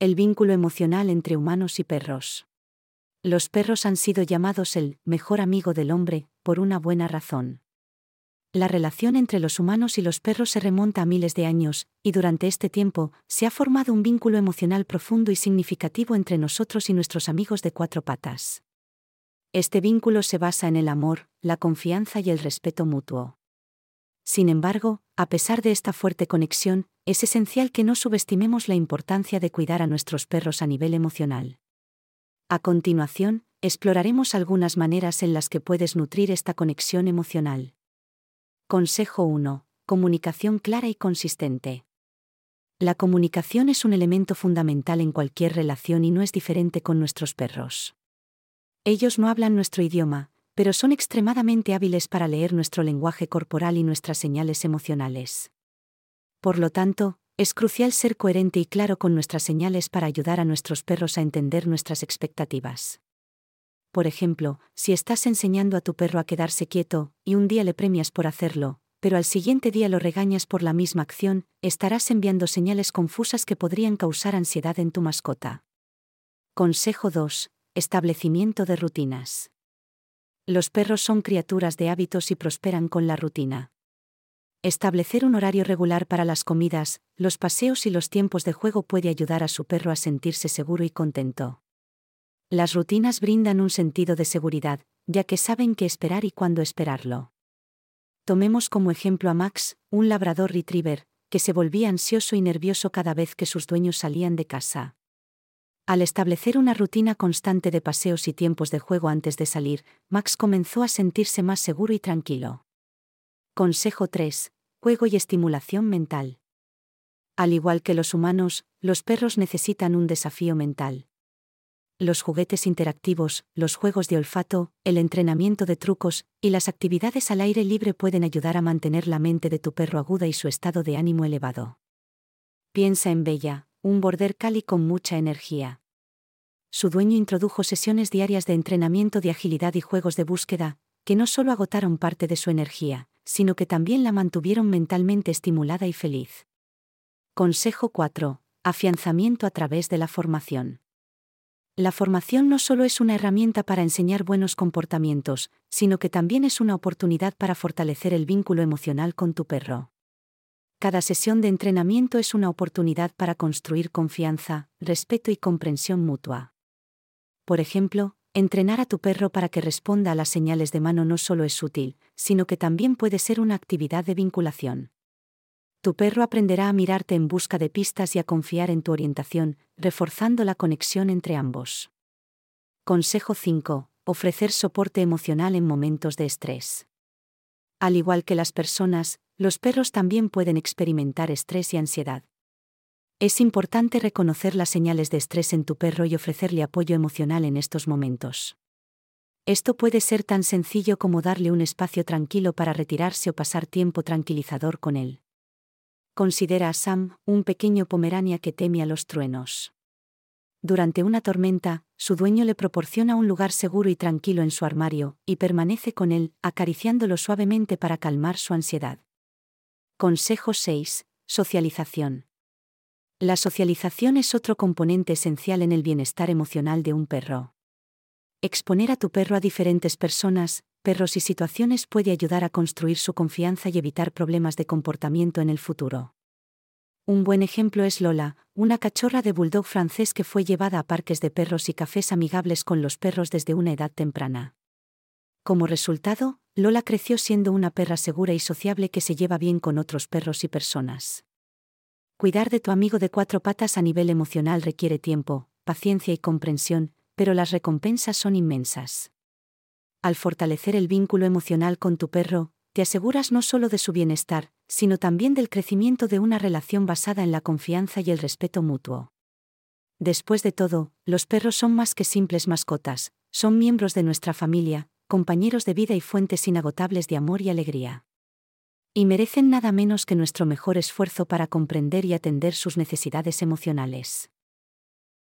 El vínculo emocional entre humanos y perros. Los perros han sido llamados el mejor amigo del hombre, por una buena razón. La relación entre los humanos y los perros se remonta a miles de años, y durante este tiempo, se ha formado un vínculo emocional profundo y significativo entre nosotros y nuestros amigos de cuatro patas. Este vínculo se basa en el amor, la confianza y el respeto mutuo. Sin embargo, a pesar de esta fuerte conexión, es esencial que no subestimemos la importancia de cuidar a nuestros perros a nivel emocional. A continuación, exploraremos algunas maneras en las que puedes nutrir esta conexión emocional. Consejo 1. Comunicación clara y consistente. La comunicación es un elemento fundamental en cualquier relación y no es diferente con nuestros perros. Ellos no hablan nuestro idioma, pero son extremadamente hábiles para leer nuestro lenguaje corporal y nuestras señales emocionales. Por lo tanto, es crucial ser coherente y claro con nuestras señales para ayudar a nuestros perros a entender nuestras expectativas. Por ejemplo, si estás enseñando a tu perro a quedarse quieto, y un día le premias por hacerlo, pero al siguiente día lo regañas por la misma acción, estarás enviando señales confusas que podrían causar ansiedad en tu mascota. Consejo 2. Establecimiento de rutinas. Los perros son criaturas de hábitos y prosperan con la rutina. Establecer un horario regular para las comidas, los paseos y los tiempos de juego puede ayudar a su perro a sentirse seguro y contento. Las rutinas brindan un sentido de seguridad, ya que saben qué esperar y cuándo esperarlo. Tomemos como ejemplo a Max, un labrador retriever, que se volvía ansioso y nervioso cada vez que sus dueños salían de casa. Al establecer una rutina constante de paseos y tiempos de juego antes de salir, Max comenzó a sentirse más seguro y tranquilo. Consejo 3. Juego y estimulación mental. Al igual que los humanos, los perros necesitan un desafío mental. Los juguetes interactivos, los juegos de olfato, el entrenamiento de trucos y las actividades al aire libre pueden ayudar a mantener la mente de tu perro aguda y su estado de ánimo elevado. Piensa en Bella, un border cali con mucha energía. Su dueño introdujo sesiones diarias de entrenamiento de agilidad y juegos de búsqueda, que no solo agotaron parte de su energía, sino que también la mantuvieron mentalmente estimulada y feliz. Consejo 4. Afianzamiento a través de la formación. La formación no solo es una herramienta para enseñar buenos comportamientos, sino que también es una oportunidad para fortalecer el vínculo emocional con tu perro. Cada sesión de entrenamiento es una oportunidad para construir confianza, respeto y comprensión mutua. Por ejemplo, entrenar a tu perro para que responda a las señales de mano no solo es útil, sino que también puede ser una actividad de vinculación. Tu perro aprenderá a mirarte en busca de pistas y a confiar en tu orientación, reforzando la conexión entre ambos. Consejo 5. Ofrecer soporte emocional en momentos de estrés. Al igual que las personas, los perros también pueden experimentar estrés y ansiedad. Es importante reconocer las señales de estrés en tu perro y ofrecerle apoyo emocional en estos momentos. Esto puede ser tan sencillo como darle un espacio tranquilo para retirarse o pasar tiempo tranquilizador con él. Considera a Sam, un pequeño pomerania que teme a los truenos. Durante una tormenta, su dueño le proporciona un lugar seguro y tranquilo en su armario, y permanece con él, acariciándolo suavemente para calmar su ansiedad. Consejo 6. Socialización. La socialización es otro componente esencial en el bienestar emocional de un perro. Exponer a tu perro a diferentes personas, perros y situaciones puede ayudar a construir su confianza y evitar problemas de comportamiento en el futuro. Un buen ejemplo es Lola, una cachorra de bulldog francés que fue llevada a parques de perros y cafés amigables con los perros desde una edad temprana. Como resultado, Lola creció siendo una perra segura y sociable que se lleva bien con otros perros y personas. Cuidar de tu amigo de cuatro patas a nivel emocional requiere tiempo, paciencia y comprensión, pero las recompensas son inmensas. Al fortalecer el vínculo emocional con tu perro, te aseguras no solo de su bienestar, sino también del crecimiento de una relación basada en la confianza y el respeto mutuo. Después de todo, los perros son más que simples mascotas, son miembros de nuestra familia, compañeros de vida y fuentes inagotables de amor y alegría. Y merecen nada menos que nuestro mejor esfuerzo para comprender y atender sus necesidades emocionales.